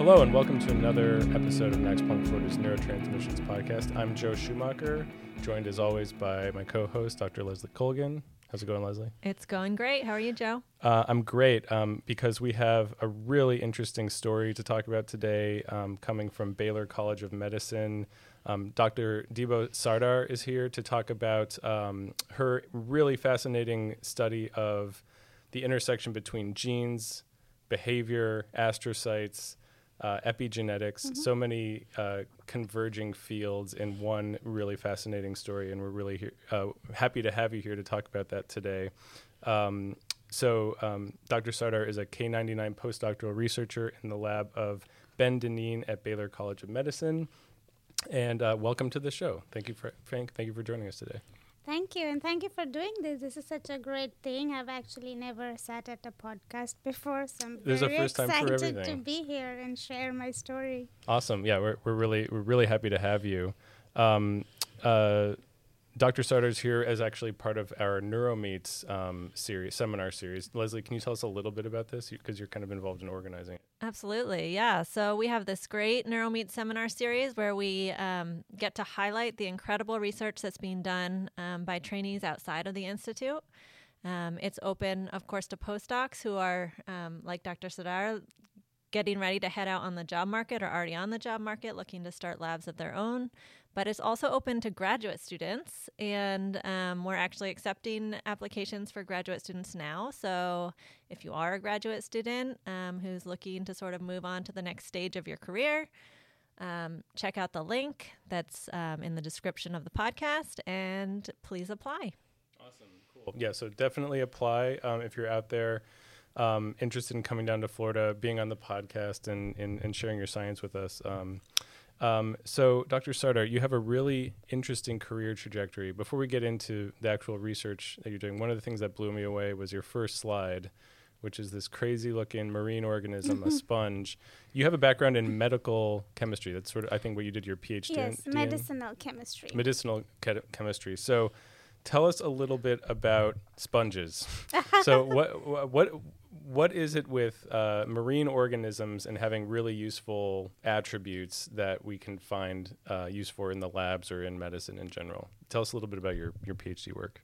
Hello, and welcome to another episode of Max Planck Florida's Neurotransmissions Podcast. I'm Joe Schumacher, joined as always by my co host, Dr. Leslie Colgan. How's it going, Leslie? It's going great. How are you, Joe? Uh, I'm great um, because we have a really interesting story to talk about today um, coming from Baylor College of Medicine. Um, Dr. Debo Sardar is here to talk about um, her really fascinating study of the intersection between genes, behavior, astrocytes, uh, epigenetics, mm-hmm. so many uh, converging fields in one really fascinating story, and we're really uh, happy to have you here to talk about that today. Um, so, um, Dr. Sardar is a K99 postdoctoral researcher in the lab of Ben Dineen at Baylor College of Medicine. And uh, welcome to the show. Thank you for Frank. Thank you for joining us today. Thank you, and thank you for doing this. This is such a great thing. I've actually never sat at a podcast before, so I'm There's very a first time for excited to be here and share my story. Awesome. Yeah, we're, we're really we're really happy to have you. Um, uh, Dr. Sardar's here as actually part of our NeuroMeets um, series, seminar series. Leslie, can you tell us a little bit about this? Because you're kind of involved in organizing it. Absolutely. Yeah. So we have this great NeuroMeet seminar series where we um, get to highlight the incredible research that's being done um, by trainees outside of the Institute. Um, it's open, of course, to postdocs who are, um, like Dr. Sardar, getting ready to head out on the job market or already on the job market looking to start labs of their own but it's also open to graduate students. And um, we're actually accepting applications for graduate students now. So if you are a graduate student um, who's looking to sort of move on to the next stage of your career, um, check out the link that's um, in the description of the podcast and please apply. Awesome. Cool. Yeah, so definitely apply um, if you're out there. Um, interested in coming down to Florida, being on the podcast, and, and, and sharing your science with us. Um, so, Dr. Sardar, you have a really interesting career trajectory. Before we get into the actual research that you're doing, one of the things that blew me away was your first slide, which is this crazy looking marine organism, a sponge. You have a background in medical chemistry. That's sort of, I think, what you did your PhD yes, in. Yes, medicinal chemistry. Medicinal ke- chemistry. So, tell us a little bit about sponges. so, what, what, what is it with uh, marine organisms and having really useful attributes that we can find uh, use for in the labs or in medicine in general? Tell us a little bit about your, your PhD work.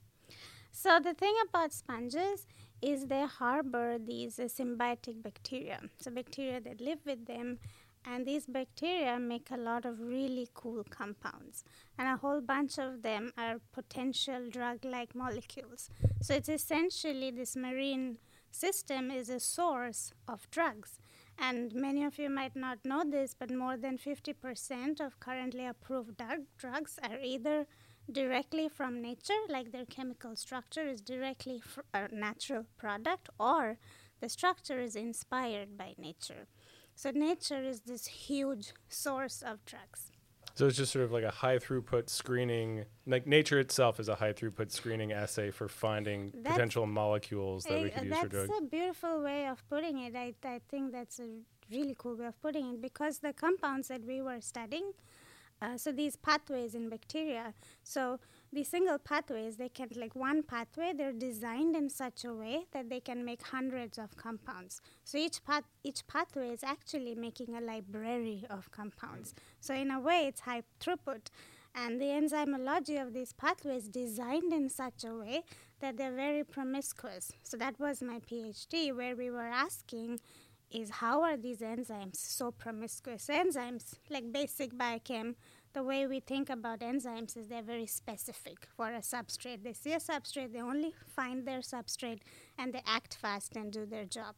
So, the thing about sponges is they harbor these uh, symbiotic bacteria. So, bacteria that live with them. And these bacteria make a lot of really cool compounds. And a whole bunch of them are potential drug like molecules. So, it's essentially this marine system is a source of drugs. And many of you might not know this, but more than 50% of currently approved drugs are either directly from nature, like their chemical structure is directly fr- a natural product, or the structure is inspired by nature. So, nature is this huge source of drugs. So it's just sort of like a high throughput screening. Like nature itself is a high throughput screening assay for finding that's potential molecules that we could use for drugs. That's a beautiful way of putting it. I, I think that's a really cool way of putting it because the compounds that we were studying, uh, so these pathways in bacteria, so these single pathways, they can, like one pathway, they're designed in such a way that they can make hundreds of compounds. So each, path, each pathway is actually making a library of compounds. So in a way, it's high throughput. And the enzymology of these pathways designed in such a way that they're very promiscuous. So that was my PhD, where we were asking is how are these enzymes so promiscuous? Enzymes, like basic biochem, the way we think about enzymes is they're very specific for a substrate. They see a substrate, they only find their substrate, and they act fast and do their job.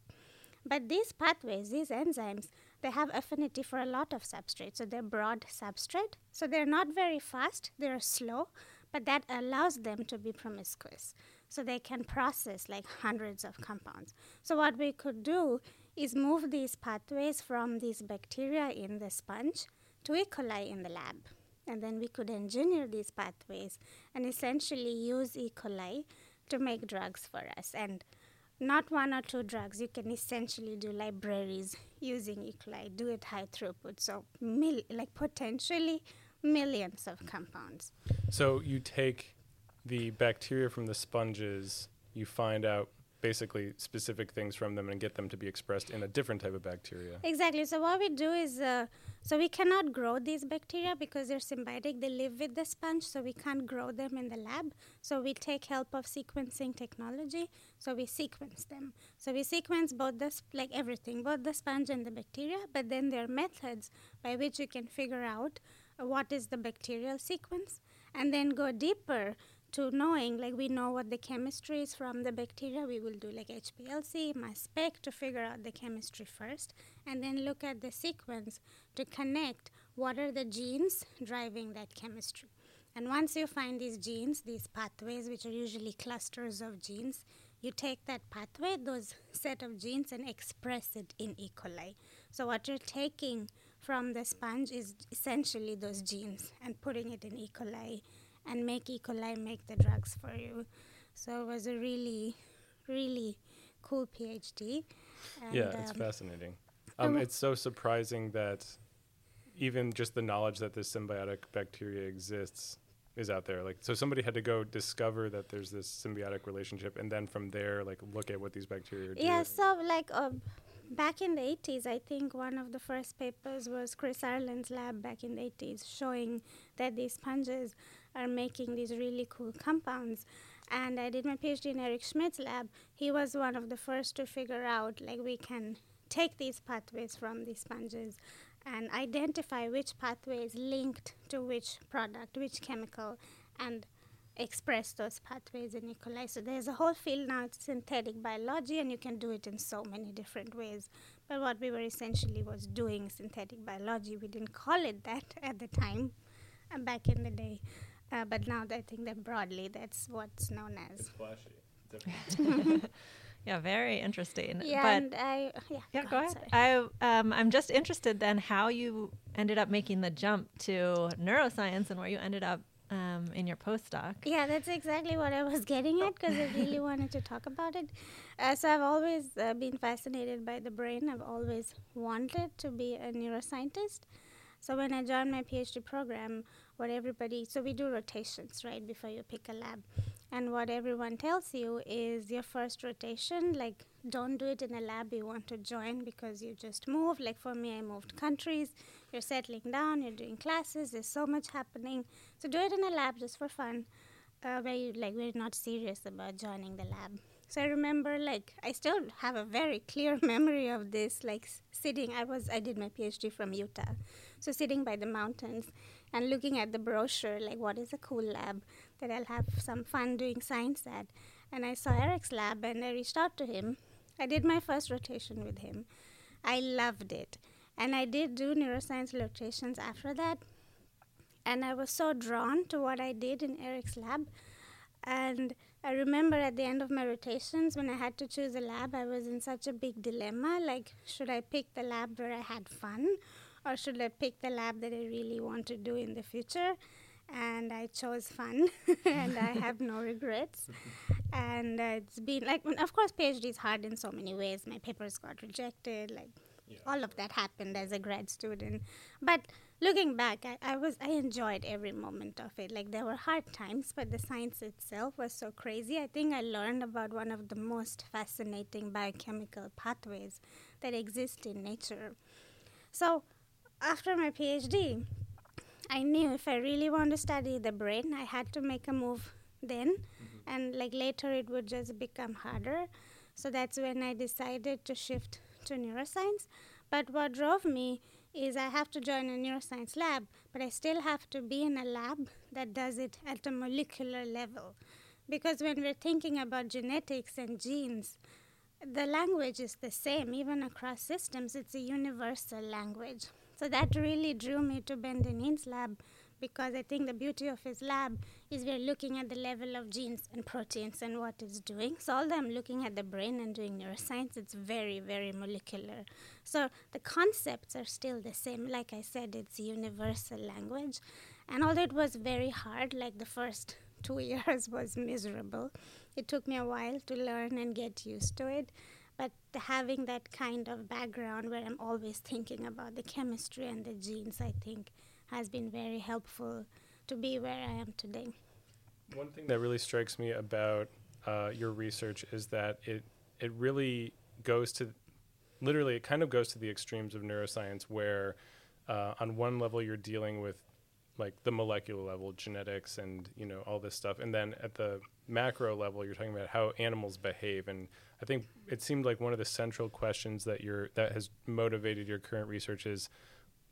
But these pathways, these enzymes, they have affinity for a lot of substrates. So they're broad substrate. So they're not very fast, they're slow, but that allows them to be promiscuous. So they can process like hundreds of compounds. So what we could do is move these pathways from these bacteria in the sponge to E. coli in the lab. And then we could engineer these pathways and essentially use E. coli to make drugs for us. And not one or two drugs, you can essentially do libraries using E. coli, do it high throughput. So, mil- like potentially millions of compounds. So, you take the bacteria from the sponges, you find out basically specific things from them and get them to be expressed in a different type of bacteria. Exactly. So what we do is, uh, so we cannot grow these bacteria because they're symbiotic. They live with the sponge, so we can't grow them in the lab. So we take help of sequencing technology. So we sequence them. So we sequence both the sp- like everything, both the sponge and the bacteria. But then there are methods by which you can figure out what is the bacterial sequence, and then go deeper to knowing like we know what the chemistry is from the bacteria we will do like hplc mass spec to figure out the chemistry first and then look at the sequence to connect what are the genes driving that chemistry. And once you find these genes these pathways which are usually clusters of genes you take that pathway those set of genes and express it in e. coli. So what you're taking from the sponge is essentially those genes and putting it in e. coli and make E. coli make the drugs for you. So it was a really, really cool PhD. And yeah, it's um, fascinating. Um, it's so surprising that even just the knowledge that this symbiotic bacteria exists is out there. Like, so somebody had to go discover that there's this symbiotic relationship, and then from there, like, look at what these bacteria do. Yeah. So, like, uh, back in the 80s, I think one of the first papers was Chris Ireland's lab back in the 80s, showing that these sponges are making these really cool compounds. And I did my PhD in Eric Schmidt's lab. He was one of the first to figure out like we can take these pathways from these sponges and identify which pathway is linked to which product, which chemical, and express those pathways in E. coli. So there's a whole field now, it's synthetic biology, and you can do it in so many different ways. But what we were essentially was doing synthetic biology. We didn't call it that at the time, uh, back in the day. Uh, but now I think that broadly that's what's known as. It's flashy. yeah, very interesting. Yeah, but and I yeah. Yeah, go, go ahead. I um, I'm just interested then how you ended up making the jump to neuroscience and where you ended up um, in your postdoc. Yeah, that's exactly what I was getting at because I really wanted to talk about it. Uh, so I've always uh, been fascinated by the brain. I've always wanted to be a neuroscientist. So when I joined my PhD program, what everybody so we do rotations right before you pick a lab. And what everyone tells you is your first rotation like don't do it in a lab you want to join because you just move like for me i moved countries. You're settling down you're doing classes there's so much happening. So do it in a lab just for fun uh, where you like we're not serious about joining the lab. So I remember, like, I still have a very clear memory of this, like, sitting. I was, I did my PhD from Utah, so sitting by the mountains and looking at the brochure, like, what is a cool lab that I'll have some fun doing science at. And I saw Eric's lab, and I reached out to him. I did my first rotation with him. I loved it, and I did do neuroscience rotations after that. And I was so drawn to what I did in Eric's lab, and I remember at the end of my rotations when I had to choose a lab, I was in such a big dilemma. Like, should I pick the lab where I had fun, or should I pick the lab that I really want to do in the future? And I chose fun, and I have no regrets. and uh, it's been like, of course, PhD is hard in so many ways. My papers got rejected, like yeah. all of that happened as a grad student. But looking back, I, I, was I enjoyed every moment of it. Like there were hard times, but the science itself was so crazy. I think I learned about one of the most fascinating biochemical pathways that exist in nature. So after my PhD, I knew if I really want to study the brain, I had to make a move then, mm-hmm. and like later it would just become harder. So that's when I decided to shift to neuroscience. But what drove me is I have to join a neuroscience lab, but I still have to be in a lab that does it at a molecular level. Because when we're thinking about genetics and genes, the language is the same, even across systems, it's a universal language. So that really drew me to Ben Deneen's lab because I think the beauty of his lab is we're looking at the level of genes and proteins and what it's doing. So although I'm looking at the brain and doing neuroscience, it's very, very molecular. So the concepts are still the same. Like I said, it's universal language. And although it was very hard, like the first two years was miserable, it took me a while to learn and get used to it. But having that kind of background where I'm always thinking about the chemistry and the genes, I think has been very helpful to be where I am today. One thing that really strikes me about uh, your research is that it it really goes to literally it kind of goes to the extremes of neuroscience where uh, on one level you're dealing with like the molecular level genetics and you know all this stuff. And then at the macro level you're talking about how animals behave. And i think it seemed like one of the central questions that you're that has motivated your current research is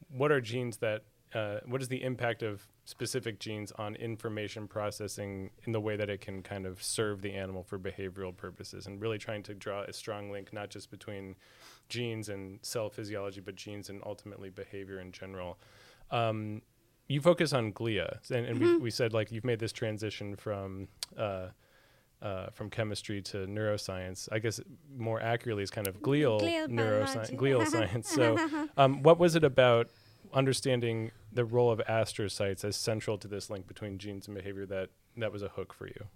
what are genes that uh, what is the impact of specific genes on information processing in the way that it can kind of serve the animal for behavioral purposes? And really trying to draw a strong link not just between genes and cell physiology but genes and ultimately behavior in general. Um, you focus on glia and, and mm-hmm. we, we, said like you've made this transition from uh, uh, from chemistry to neuroscience. I guess more accurately is kind of glial, glial neuroscience, glial science. So, um, what was it about understanding the role of astrocytes as central to this link between genes and behavior that that was a hook for you?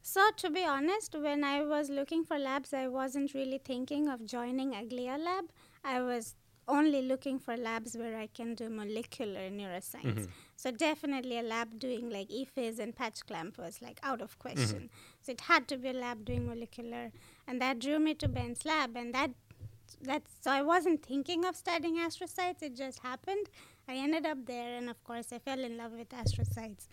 So, to be honest, when I was looking for labs, I wasn't really thinking of joining a glia lab. I was only looking for labs where I can do molecular neuroscience. Mm-hmm. So definitely a lab doing like ephys and patch clamp was like out of question. Mm-hmm. So it had to be a lab doing molecular, and that drew me to Ben's lab, and that that's so I wasn't thinking of studying astrocytes. It just happened. I ended up there, and of course, I fell in love with astrocytes,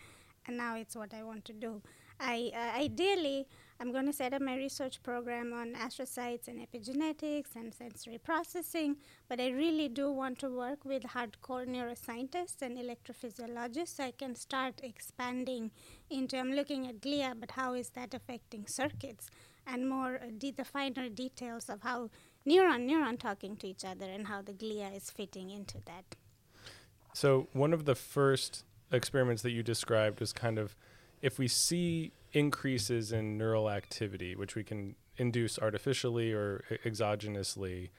and now it's what I want to do. I uh, ideally I'm going to set up my research program on astrocytes and epigenetics and sensory processing, but I really do want to work with hardcore neuroscientists and electrophysiologists so I can start expanding into I'm looking at glia, but how is that affecting circuits and more uh, de- the finer details of how neuron neuron talking to each other and how the glia is fitting into that. So one of the first experiments that you described was kind of if we see increases in neural activity, which we can induce artificially or exogenously,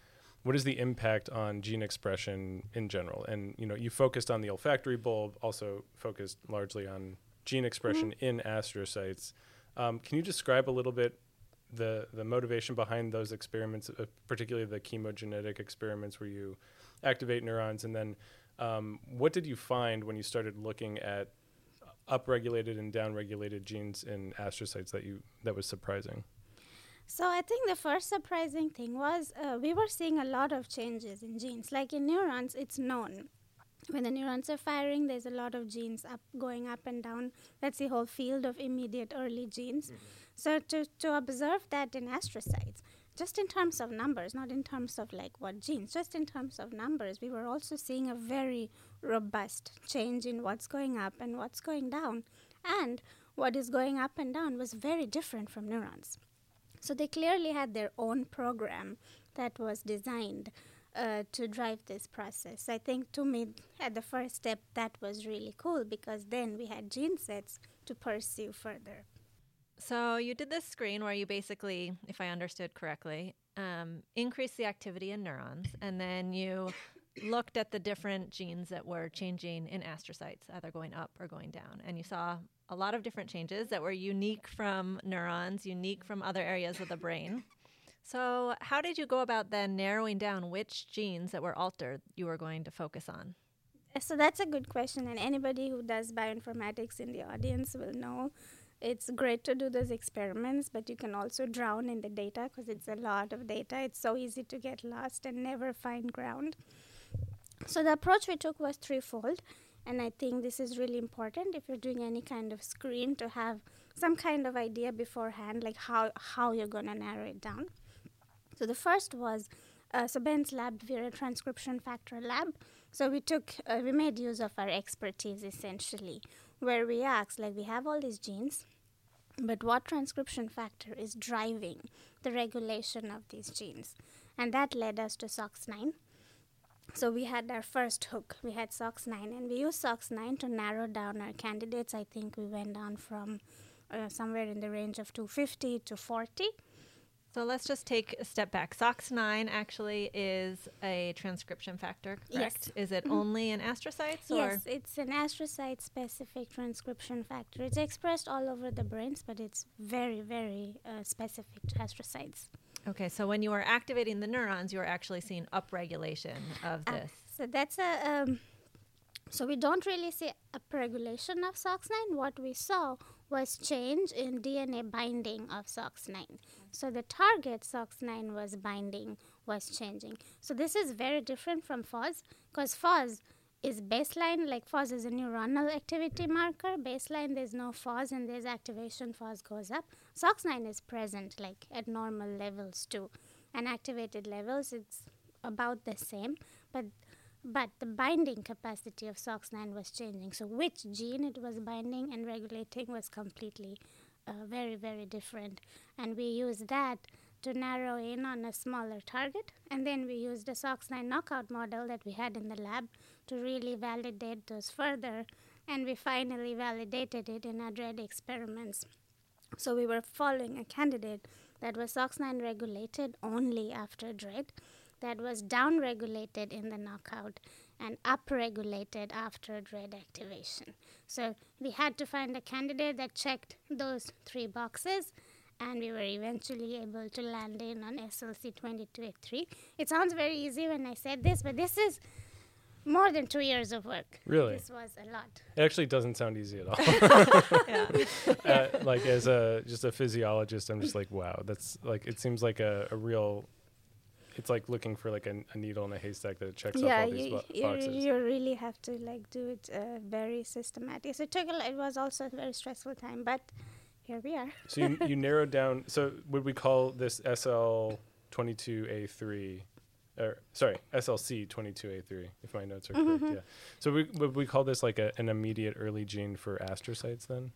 what is the impact on gene expression in general? And you know, you focused on the olfactory bulb, also focused largely on gene expression mm-hmm. in astrocytes. Um, can you describe a little bit the the motivation behind those experiments, uh, particularly the chemogenetic experiments where you activate neurons, and then um, what did you find when you started looking at upregulated and downregulated genes in astrocytes that you that was surprising? So I think the first surprising thing was uh, we were seeing a lot of changes in genes. Like in neurons, it's known when the neurons are firing, there's a lot of genes up going up and down. That's the whole field of immediate early genes. Mm-hmm. So to to observe that in astrocytes, just in terms of numbers, not in terms of like what genes, just in terms of numbers, we were also seeing a very robust change in what's going up and what's going down. And what is going up and down was very different from neurons. So they clearly had their own program that was designed uh, to drive this process. I think to me, at the first step, that was really cool because then we had gene sets to pursue further. So you did this screen where you basically, if I understood correctly, um, increased the activity in neurons, and then you looked at the different genes that were changing in astrocytes, either going up or going down, and you saw a lot of different changes that were unique from neurons, unique from other areas of the brain. So, how did you go about then narrowing down which genes that were altered you were going to focus on? So that's a good question, and anybody who does bioinformatics in the audience will know it's great to do those experiments, but you can also drown in the data because it's a lot of data. It's so easy to get lost and never find ground. So the approach we took was threefold, and I think this is really important if you're doing any kind of screen to have some kind of idea beforehand, like how how you're to narrow it down. So the first was uh, so Ben's lab, we're a transcription factor lab. So we took uh, we made use of our expertise essentially where we ask, like, we have all these genes, but what transcription factor is driving the regulation of these genes? And that led us to SOX9. So we had our first hook. We had SOX9, and we used SOX9 to narrow down our candidates. I think we went down from uh, somewhere in the range of 250 to 40. So let's just take a step back. SOX9 actually is a transcription factor, correct? Yes. Is it mm-hmm. only in astrocytes? Yes, it's an astrocyte specific transcription factor. It's expressed all over the brains, but it's very, very uh, specific to astrocytes. Okay, so when you are activating the neurons, you are actually seeing upregulation of uh, this. Uh, so that's a. Um, so we don't really see upregulation of SOX9. What we saw was change in DNA binding of SOX9. So the target SOX9 was binding was changing. So this is very different from FOS because FOS is baseline, like FOS is a neuronal activity marker. Baseline, there's no FOS and there's activation, FOS goes up. SOX9 is present, like at normal levels too. And activated levels, it's about the same, but but the binding capacity of SOX9 was changing. So which gene it was binding and regulating was completely uh, very, very different. And we use that to narrow in on a smaller target. And then we used a SOX9 knockout model that we had in the lab to really validate those further. And we finally validated it in our DREAD experiments. So we were following a candidate that was SOX9 regulated only after DREAD that was downregulated in the knockout and upregulated after DREAD activation. So we had to find a candidate that checked those three boxes, and we were eventually able to land in on SLC22A3. It sounds very easy when I said this, but this is more than two years of work. Really? This was a lot. It actually doesn't sound easy at all. yeah. uh, like as a just a physiologist, I'm just like, wow, that's like it seems like a, a real. It's like looking for like a, a needle in a haystack that checks yeah, off all these you, bo- you, boxes. you really have to like do it uh, very systematic. So it took a, lo- it was also a very stressful time, but here we are. so you, you narrowed down. So would we call this SL22A3, or sorry, SLC22A3, if my notes are correct? Mm-hmm. Yeah. So we, would we call this like a, an immediate early gene for astrocytes then?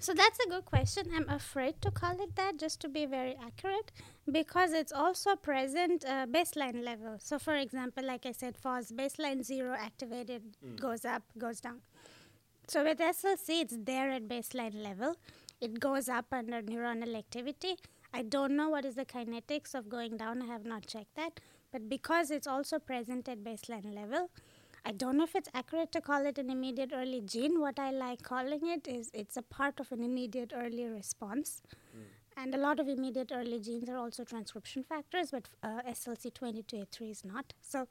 So that's a good question. I'm afraid to call it that just to be very accurate because it's also present uh, baseline level. So, for example, like I said, FOS baseline zero activated goes up, goes down. So, with SLC, it's there at baseline level. It goes up under neuronal activity. I don't know what is the kinetics of going down, I have not checked that. But because it's also present at baseline level, I don't know if it's accurate to call it an immediate early gene. What I like calling it is it's a part of an immediate early response. And a lot of immediate early genes are also transcription factors, but uh, SLC22A3 is not. So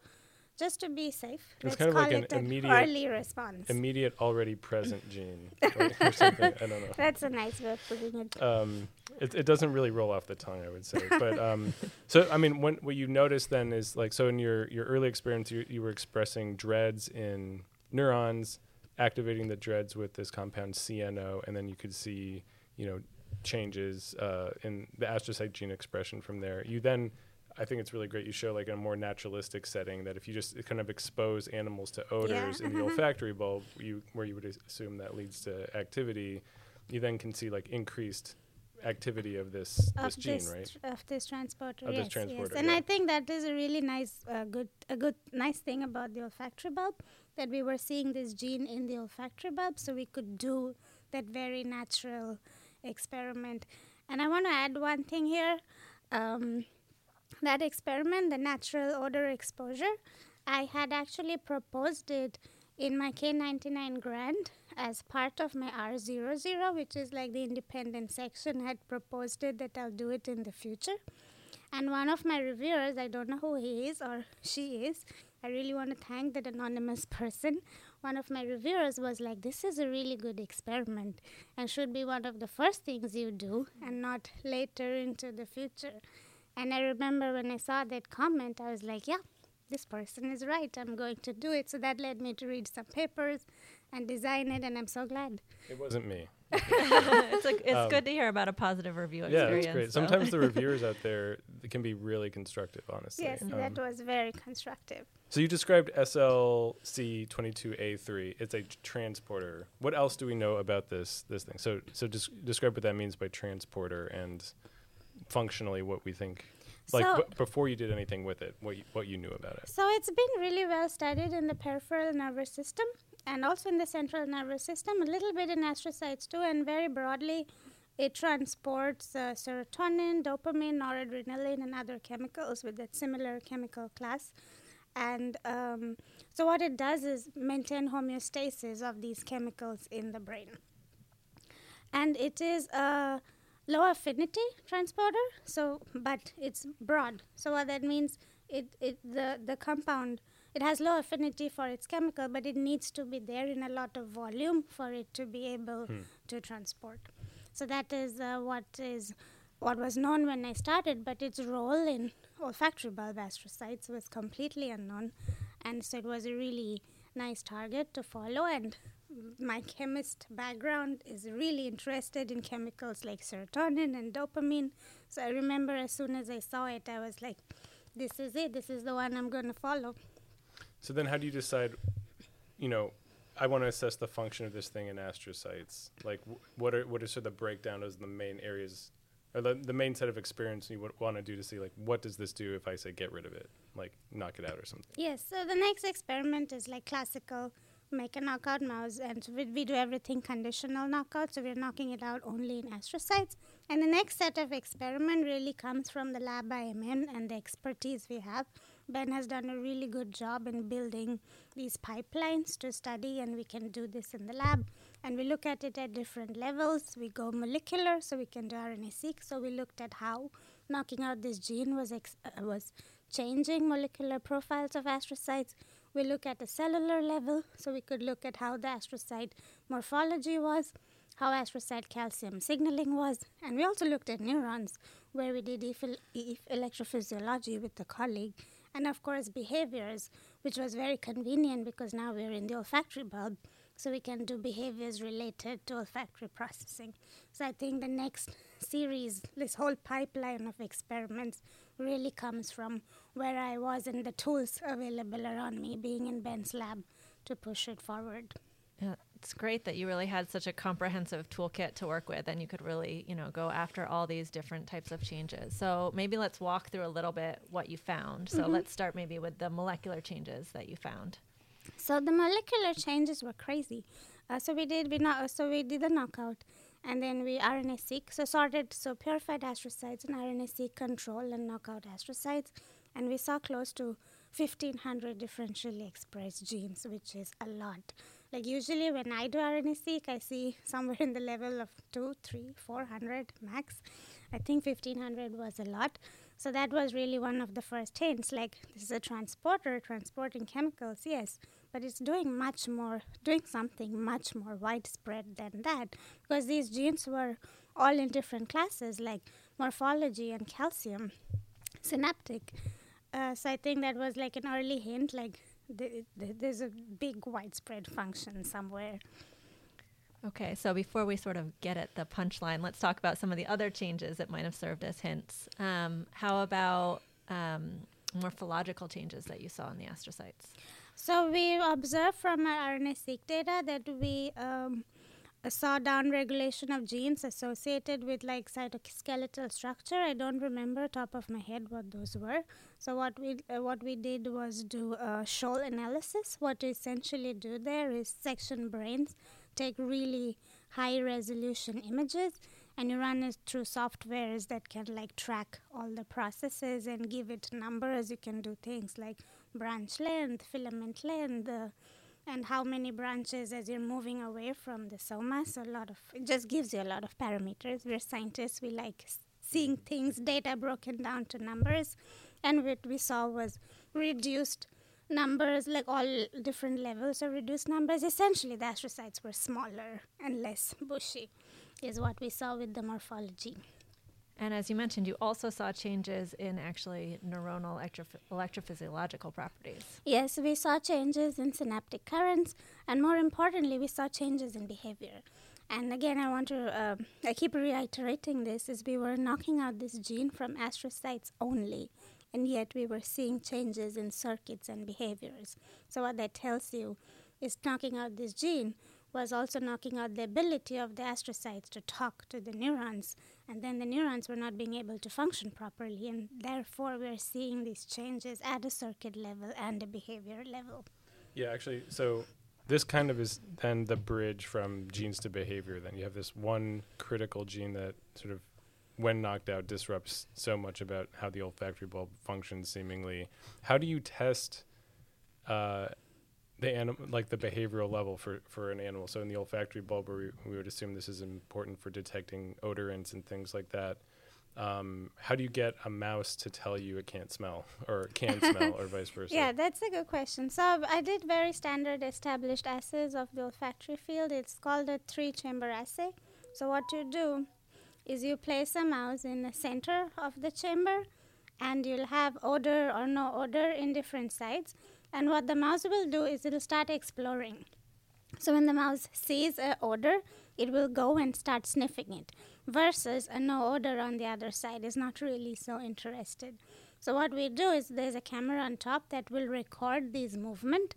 just to be safe, It's kind of like an immediate- early response. Immediate already present gene or, or something. I don't know. That's a nice way of putting it. um, it, it doesn't really roll off the tongue, I would say. But um, so, I mean, when, what you notice then is like, so in your, your early experience, you, you were expressing dreads in neurons, activating the dreads with this compound CNO, and then you could see, you know, changes uh, in the astrocyte gene expression from there. You then, I think it's really great. You show like in a more naturalistic setting that if you just kind of expose animals to odors in the olfactory bulb, you where you would assume that leads to activity, you then can see like increased activity of this this gene, this right? tr- of this transporter. Of this yes, transporter, yes. And yeah. I think that is a really nice, uh, good, a good, nice thing about the olfactory bulb that we were seeing this gene in the olfactory bulb, so we could do that very natural experiment. And I want to add one thing here. Um, that experiment, the natural odor exposure, I had actually proposed it in my K99 grant as part of my R00, which is like the independent section, had proposed it that I'll do it in the future. And one of my reviewers, I don't know who he is or she is, I really want to thank that anonymous person. One of my reviewers was like, This is a really good experiment and should be one of the first things you do and not later into the future. And I remember when I saw that comment, I was like, Yeah, this person is right. I'm going to do it. So that led me to read some papers and design it, and I'm so glad. It wasn't me. it's like, it's Um, good to hear about a positive review Yeah, experience. that's great. so. Sometimes the reviewers out there can be really constructive, honestly. Yes, that Um, was very constructive. So you described SLC22A3. It's a transporter. What else do we know about this this thing? So so just describe what that means by transporter and functionally what we think. Like So- b- before you did anything with it, what you, what you knew about it. So it's been really well studied in the peripheral nervous system and also in the central nervous system, a little bit in astrocytes too, and very broadly, it transports uh, serotonin, dopamine, noradrenaline, and other chemicals with that similar chemical class. And um, so what it does is maintain homeostasis of these chemicals in the brain. And it is a low affinity transporter, so but it's broad. So what that means, it, it the the compound it has low affinity for its chemical, but it needs to be there in a lot of volume for it to be able Hmm. to transport. So that is uh, what is what was known when I started, but its role in olfactory bulb astrocytes was completely unknown, and so it was a really nice target to follow. And my chemist background is really interested in chemicals like serotonin and dopamine. So I remember as soon as I saw it, I was like, "This is it. This is the one I'm going to follow." So then, how do you decide? You know, I want to assess the function of this thing in astrocytes. Like, wh- what are what are sort of the breakdown as the main areas, or the, the main set of experiments you would want to do to see like what does this do if I say get rid of it, like knock it out or something. Yes, so the next experiment is like classical make a knockout mouse, and so we, we do everything conditional knockout, so we're knocking it out only in astrocytes. And the next set of experiment really comes from the lab I am in and the expertise we have. Ben has done a really good job in building these pipelines to study, and we can do this in the lab. And we look at it at different levels. We go molecular, so we can do RNA-seq. So we looked at how knocking out this gene was ex- uh, was changing molecular profiles of astrocytes. We look at the cellular level, so we could look at how the astrocyte morphology was, how astrocyte calcium signaling was, and we also looked at neurons, where we did EF- electrophysiology with a colleague, and of course behaviors, which was very convenient because now we're in the olfactory bulb, so we can do behaviors related to olfactory processing. So I think the next series, this whole pipeline of experiments, really comes from where I was and the tools available around me, being in Ben's lab to push it forward. Yeah, it's great that you really had such a comprehensive toolkit to work with and you could really, you know, go after all these different types of changes. So maybe let's walk through a little bit what you found. So Mm-hmm. let's start maybe with the molecular changes that you found. So the molecular changes were crazy. Uh, so we did we not so we did the knockout, and then we RNA-seq so sorted so purified astrocytes and RNA-seq control and knockout astrocytes, and we saw close to 1500 differentially expressed genes, which is a lot. Like usually when I do RNA-seq, I see somewhere in the level of two, three, four hundred max. I think 1500 was a lot. So that was really one of the first hints. Like this is a transporter transporting chemicals, yes, but it's doing much more, doing something much more widespread than that, because these genes were all in different classes, like morphology and calcium, synaptic. Uh, so I think that was like an early hint, like th- th- there's a big widespread function somewhere. Okay, so before we sort of get at the punchline, let's talk about some of the other changes that might have served as hints. Um, how about um, morphological changes that you saw in the astrocytes? So we observed from our RNA-seq data that we um, saw downregulation of genes associated with like cytoskeletal structure. I don't remember top of my head what those were. So what we uh, what we did was do a shoal analysis. What we essentially do there is section brains, take really high resolution images, and you run it through softwares that can like track all the processes and give it numbers. You can do things like branch length, filament length, uh, and how many branches as you're moving away from the soma. So a lot of it just gives you a lot of parameters. We're scientists. We like seeing things, data broken down to numbers, and what we saw was reduced numbers, like all different levels of reduced numbers. Essentially, the astrocytes were smaller and less bushy, is what we saw with the morphology. And as you mentioned, you also saw changes in actually neuronal electroph- electrophysiological properties. Yes, we saw changes in synaptic currents, and more importantly, we saw changes in behavior. And again, I want to, um, I keep reiterating this, is we were knocking out this gene from astrocytes only, and yet we were seeing changes in circuits and behaviors. So what that tells you is knocking out this gene was also knocking out the ability of the astrocytes to talk to the neurons, and then the neurons were not being able to function properly, and therefore we're seeing these changes at a circuit level and a behavior level. Yeah, actually, so this kind of is then the bridge from genes to behavior. Then you have this one critical gene that sort of, when knocked out, disrupts so much about how the olfactory bulb functions. Seemingly, how do you test uh, the animal, like the behavioral level for for an animal? So in the olfactory bulb, where we, we would assume this is important for detecting odorants and things like that. Um, how do you get a mouse to tell you it can't smell or can smell or vice versa? Yeah, that's a good question. So I did very standard established assays of the olfactory field. It's called a three chamber assay. So what you do is you place a mouse in the center of the chamber and you'll have odor or no odor in different sides. And what the mouse will do is it'll start exploring. So when the mouse sees a odor, it will go and start sniffing it. Versus a no odor on the other side is not really so interested. So what we do is there's a camera on top that will record these movement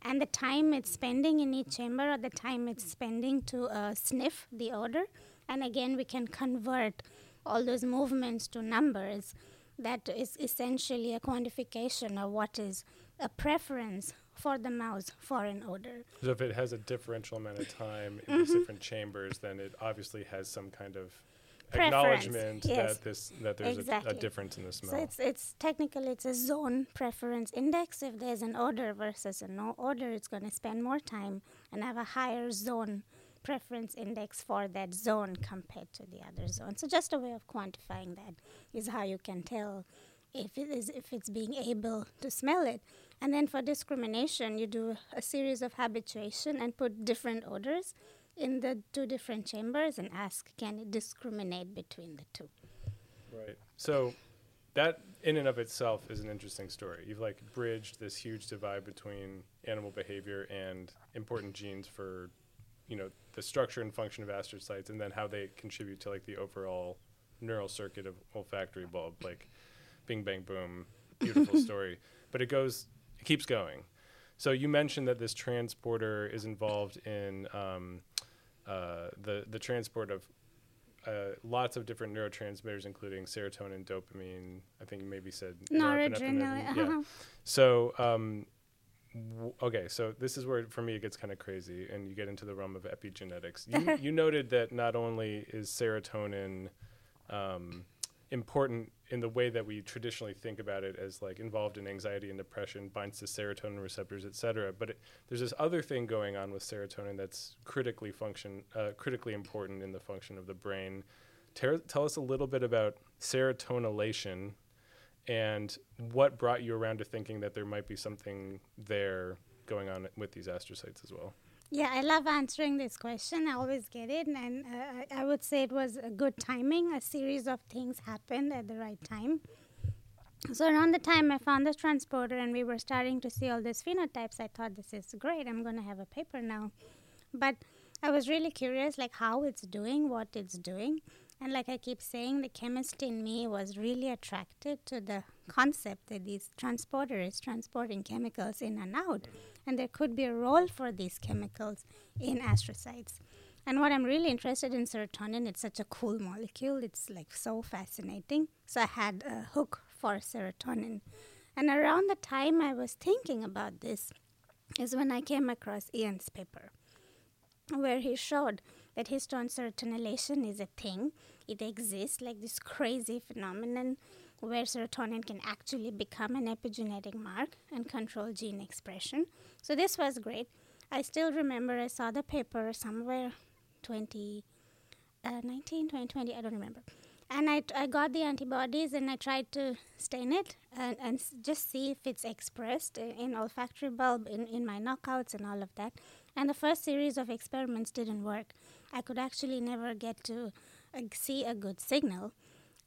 and the time it's spending in each chamber or the time it's spending to uh, sniff the odor. And again, we can convert all those movements to numbers. That is essentially a quantification of what is a preference for the mouse for an odor. So if it has a differential amount of time in these mm-hmm. different chambers, then it obviously has some kind of Preference, acknowledgement yes. that this that there's a, a difference in the smell. So it's it's technically it's a zone preference index. If there's an odor versus a no odor, it's going to spend more time and have a higher zone preference index for that zone compared to the other zone. So just a way of quantifying that is how you can tell if it is if it's being able to smell it. And then for discrimination, you do a series of habituation and put different odors in the two different chambers and ask can it discriminate between the two. Right. So that in and of itself is an interesting story. You've like bridged this huge divide between animal behavior and important genes for, you know, the structure and function of astrocytes and then how they contribute to like the overall neural circuit of olfactory bulb, like bing bang boom, beautiful story. But it goes it keeps going. So you mentioned that this transporter is involved in um, uh, the the transport of uh, lots of different neurotransmitters, including serotonin, dopamine. I think you maybe said Noradrenaline. Yeah. uh-huh. So, um, okay, so this is where for me it gets kind of crazy, and you get into the realm of epigenetics. You, you noted that not only is serotonin um, important in the way that we traditionally think about it as like involved in anxiety and depression, binds to serotonin receptors, et cetera. But it, there's this other thing going on with serotonin that's critically function, uh, critically important in the function of the brain. Ter- tell us a little bit about serotonylation and what brought you around to thinking that there might be something there going on with these astrocytes as well. Yeah, I love answering this question. I always get it, and uh, I would say it was a good timing. A series of things happened at the right time. So around the time I found this transporter and we were starting to see all these phenotypes, I thought this is great. I'm going to have a paper now. But I was really curious, like how it's doing, what it's doing, and like I keep saying, the chemist in me was really attracted to the concept that these transporter is transporting chemicals in and out, and there could be a role for these chemicals in astrocytes. And what I'm really interested in serotonin, it's such a cool molecule. It's like so fascinating. So I had a hook for serotonin. And around the time I was thinking about this is when I came across Ian's paper, where he showed that histone serotonylation is a thing. It exists like this crazy phenomenon where serotonin can actually become an epigenetic mark and control gene expression. So this was great. I still remember I saw the paper somewhere 20, uh, 19, 2020, I don't remember. And I, I got the antibodies and I tried to stain it and, and s- just see if it's expressed in, in olfactory bulb, in, in my knockouts and all of that. And the first series of experiments didn't work. I could actually never get to see a good signal.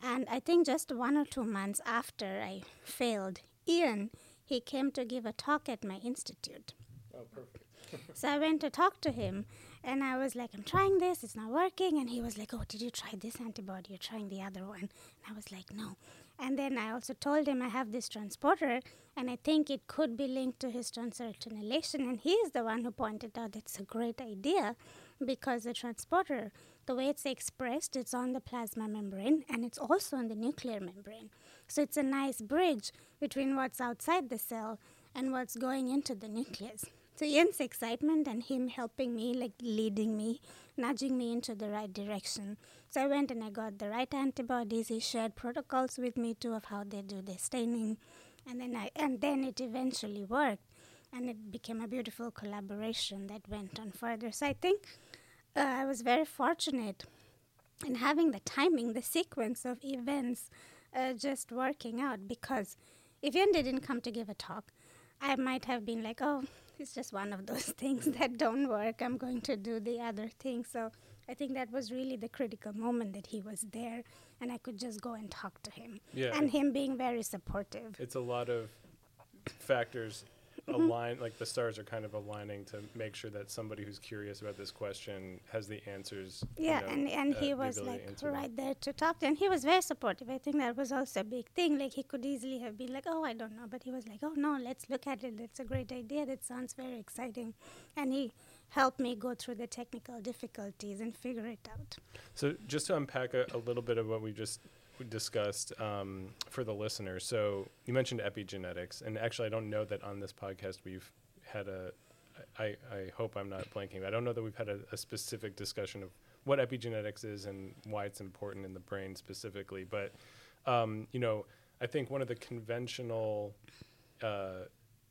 And I think just one or two months after I failed, Ian, he came to give a talk at my institute. Oh, perfect. So I went to talk to him and I was like, I'm trying this, it's not working. And he was like, Oh, did you try this antibody? You're trying the other one. And I was like, No. And then I also told him I have this transporter and I think it could be linked to histone serotonylation. And he is the one who pointed out that's a great idea because the transporter, the way it's expressed, it's on the plasma membrane and it's also on the nuclear membrane. So it's a nice bridge between what's outside the cell and what's going into the nucleus. So Ian's excitement and him helping me, like leading me, nudging me into the right direction. So I went and I got the right antibodies. He shared protocols with me too of how they do their staining, and then I and then it eventually worked, and it became a beautiful collaboration that went on further. So I think uh, I was very fortunate in having the timing, the sequence of events, uh, just working out. Because if Ian didn't come to give a talk, I might have been like, oh, it's just one of those things that don't work. I'm going to do the other thing. So I think that was really the critical moment that he was there and I could just go and talk to him. Yeah. And him being very supportive. It's a lot of factors align like the stars are kind of aligning to make sure that somebody who's curious about this question has the answers. you Yeah, know, and, and uh, he was like right there to talk to, and he was very supportive. I think that was also a big thing. Like he could easily have been like, "Oh, I don't know," but he was like, "Oh no, let's look at it. That's a great idea. That sounds very exciting," and he helped me go through the technical difficulties and figure it out. So just to unpack a, a little bit of what we just discussed um, for the listener. So you mentioned epigenetics, and actually, I don't know that on this podcast we've had a. I, I hope I'm not blanking. I don't know that we've had a, a specific discussion of what epigenetics is and why it's important in the brain specifically. But um, you know, I think one of the conventional, uh,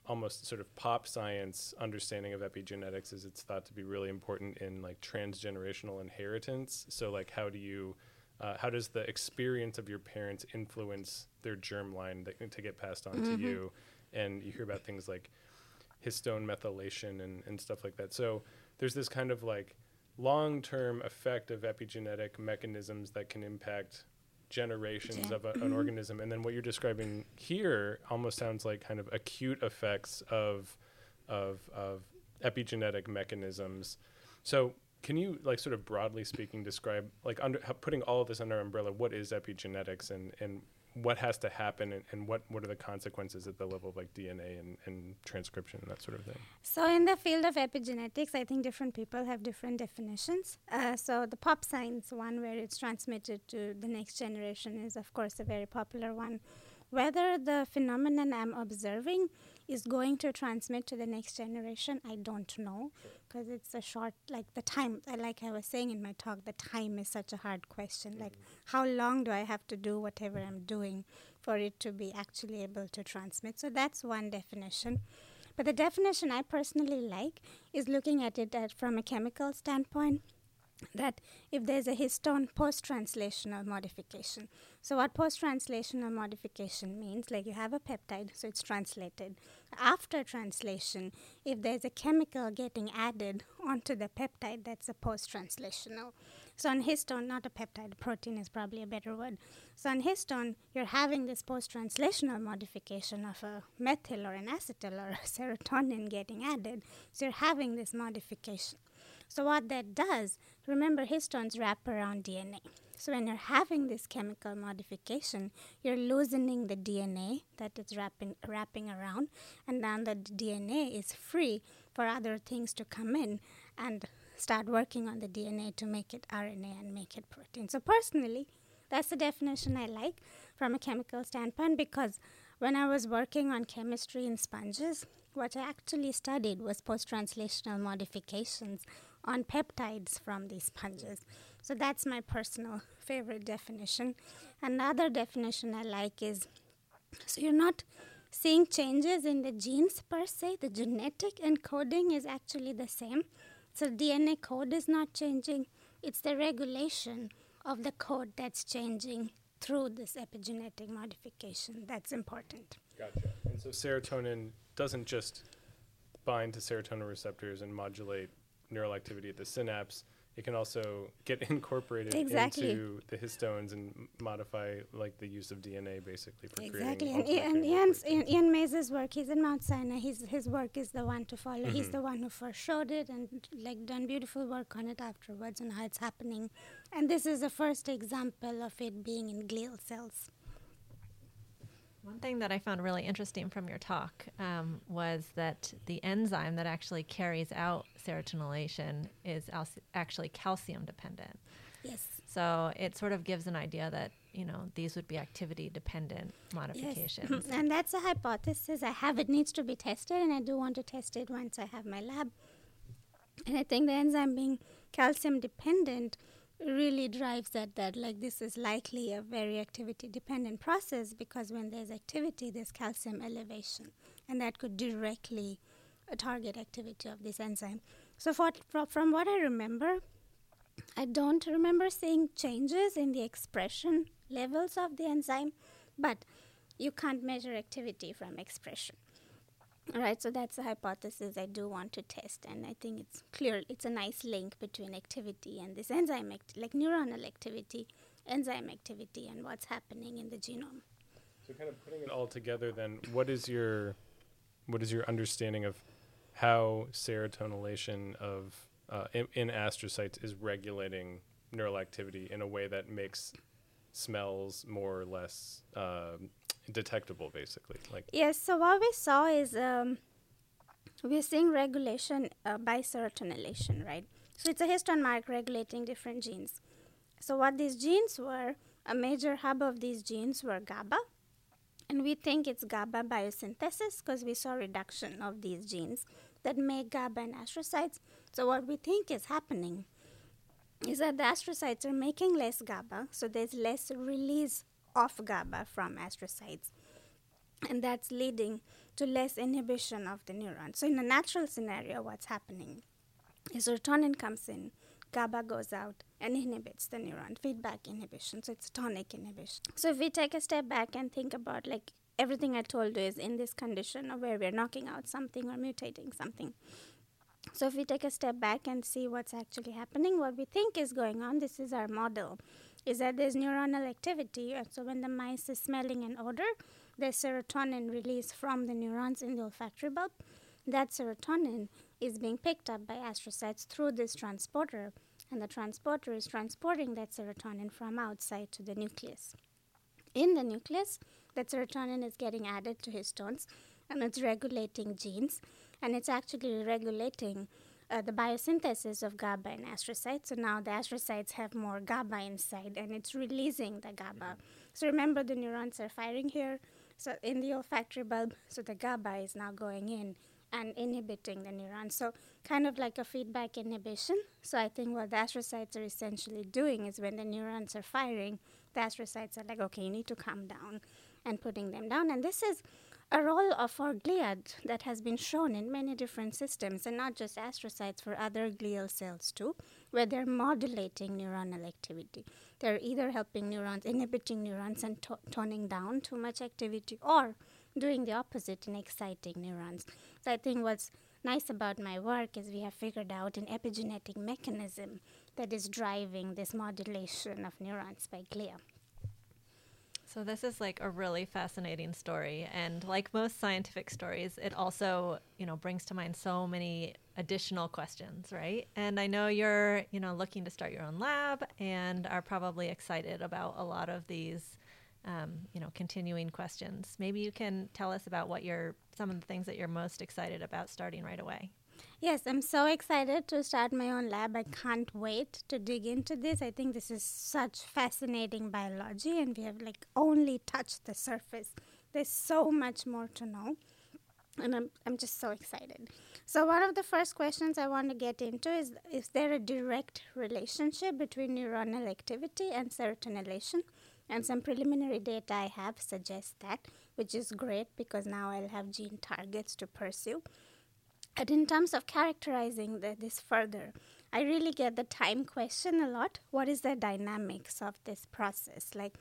almost sort of pop science understanding of epigenetics is it's thought to be really important in like transgenerational inheritance. So like, how do you, uh, how does the experience of your parents influence their germline that, to get passed on to you? And you hear about things like histone methylation and, and stuff like that. So there's this kind of like long term effect of epigenetic mechanisms that can impact generations Gen- of a, an organism. And then what you're describing here almost sounds like kind of acute effects of, of, of epigenetic mechanisms. So can you like sort of broadly speaking describe like under putting all of this under umbrella what is epigenetics and and what has to happen and, and what what are the consequences at the level of like DNA and, and transcription and that sort of thing So, in the field of epigenetics, I think different people have different definitions. Uh, so, the pop science one, where it's transmitted to the next generation, is of course a very popular one. Whether the phenomenon I'm observing is going to transmit to the next generation, I don't know because it's a short, like the time, uh, like I was saying in my talk, the time is such a hard question. Like, how long do I have to do whatever I'm doing for it to be actually able to transmit? So, that's one definition. But the definition I personally like is looking at it at, from a chemical standpoint that if there's a histone post translational modification. So, what post translational modification means, like you have a peptide, so it's translated. After translation, if there's a chemical getting added onto the peptide, that's a post translational. So, on histone, not a peptide, protein is probably a better word. So, on histone, you're having this post translational modification of a methyl or an acetyl or a serotonin getting added. So, you're having this modification. So, what that does, remember histones wrap around DNA. So, when you're having this chemical modification, you're loosening the DNA that it's wrapping, wrapping around, and then the DNA is free for other things to come in and start working on the DNA to make it RNA and make it protein. So, personally, that's the definition I like from a chemical standpoint because when I was working on chemistry in sponges, what I actually studied was post translational modifications on peptides from these sponges. So that's my personal favorite definition. Another definition I like is so you're not seeing changes in the genes per se, the genetic encoding is actually the same. So DNA code is not changing, it's the regulation of the code that's changing through this epigenetic modification that's important. gotcha and so serotonin doesn't just bind to serotonin receptors and modulate neural activity at the synapse it can also get incorporated Exactly. into the histones and modify like the use of DNA basically for Exactly, creating and, ultimately and creating more Ian's, proteins. Ian, Ian Maze's work, he's in Mount Sinai. His his work is the one to follow. He's Mhm. the one who first showed it and like done beautiful work on it afterwards and how it's happening. And this is the first example of it being in glial cells. One thing that I found really interesting from your talk um, was that the enzyme that actually carries out serotonylation is al- actually calcium dependent. Yes. So it sort of gives an idea that you know these would be activity dependent modifications. Yes. and that's a hypothesis I have. It needs to be tested, and I do want to test it once I have my lab. And I think the enzyme being calcium dependent really drives that that like this is likely a very activity dependent process because when there's activity there's calcium elevation and that could directly uh, target activity of this enzyme. So for, fro- from what i remember i don't remember seeing changes in the expression levels of the enzyme but you can't measure activity from expression Right, so that's a hypothesis I do want to test, and I think it's clear it's a nice link between activity and this enzyme, like neuronal activity, enzyme activity, and what's happening in the genome. So, kind of putting it all together, then, what is your what is your understanding of how serotonylation of uh, in, in astrocytes is regulating neural activity in a way that makes smells more or less um, detectable, basically. Like Yes, so what we saw is um, we're seeing regulation uh, by serotonylation, right? So it's a histone mark regulating different genes. So what these genes were, a major hub of these genes were GABA, and we think it's GABA biosynthesis because we saw reduction of these genes that make GABA in astrocytes. So what we think is happening is that the astrocytes are making less GABA, so there's less release of GABA from astrocytes. And that's leading to less inhibition of the neuron. So, in a natural scenario, what's happening is serotonin comes in, GABA goes out and inhibits the neuron, feedback inhibition. So, it's tonic inhibition. So, if we take a step back and think about like everything I told you is in this condition of where we're knocking out something or mutating something. So, if we take a step back and see what's actually happening, what we think is going on, this is our model is that there's neuronal activity. And so when the mice is smelling an odor, there's serotonin released from the neurons in the olfactory bulb. That serotonin is being picked up by astrocytes through this transporter, and the transporter is transporting that serotonin from outside to the nucleus. In the nucleus, that serotonin is getting added to histones and it's regulating genes, and it's actually regulating uh, the biosynthesis of GABA in astrocytes. So now the astrocytes have more GABA inside and it's releasing the GABA. So remember, the neurons are firing here. So in the olfactory bulb, so the GABA is now going in and inhibiting the neurons. So kind of like a feedback inhibition. So I think what the astrocytes are essentially doing is when the neurons are firing, the astrocytes are like, okay, you need to calm down and putting them down. And this is a role of our gliad that has been shown in many different systems and not just astrocytes for other glial cells too where they're modulating neuronal activity. They're either helping neurons inhibiting neurons and to- toning down too much activity or doing the opposite and exciting neurons. So i think what's nice about my work is we have figured out an epigenetic mechanism that is driving this modulation of neurons by glia so this is like a really fascinating story and like most scientific stories it also, you know, brings to mind so many additional questions, right? And I know you're, you know, looking to start your own lab and are probably excited about a lot of these um, you know, continuing questions. Maybe you can tell us about what you're some of the things that you're most excited about starting right away. Yes, I'm so excited to start my own lab. I can't wait to dig into this. I think this is such fascinating biology, and we have like only touched the surface. There's so much more to know, and I'm, I'm just so excited. So, one of the first questions I want to get into is Is there a direct relationship between neuronal activity and serotonylation? And some preliminary data I have suggests that, which is great because now I'll have gene targets to pursue. But in terms of characterizing the, this further, I really get the time question a lot. What is the dynamics of this process? Like,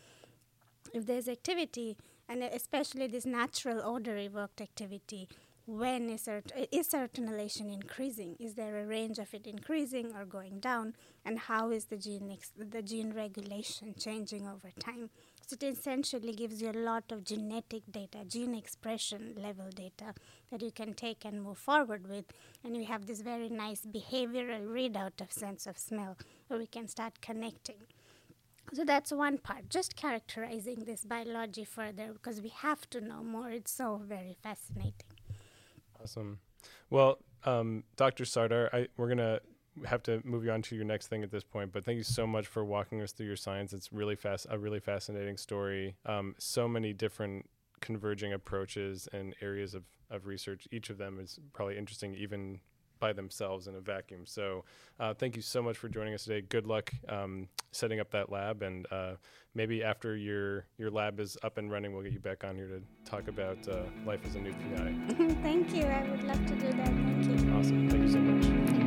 if there's activity, and especially this natural odor evoked activity, when is, cert- is serotonylation increasing? Is there a range of it increasing or going down? And how is the gene, ex- the gene regulation changing over time? So it essentially gives you a lot of genetic data, gene expression level data that you can take and move forward with. And we have this very nice behavioral readout of sense of smell where we can start connecting. So that's one part, just characterizing this biology further because we have to know more. It's so very fascinating. Awesome. Well, um, Dr. Sardar, I, we're going to have to move you on to your next thing at this point, but thank you so much for walking us through your science. It's really fast, a really fascinating story. Um, so many different converging approaches and areas of, of research. Each of them is probably interesting, even by themselves in a vacuum. So, uh, thank you so much for joining us today. Good luck um, setting up that lab, and uh, maybe after your your lab is up and running, we'll get you back on here to talk about uh, life as a new PI. Thank you. I would love to do that. Thank you. Awesome. Thank you so much.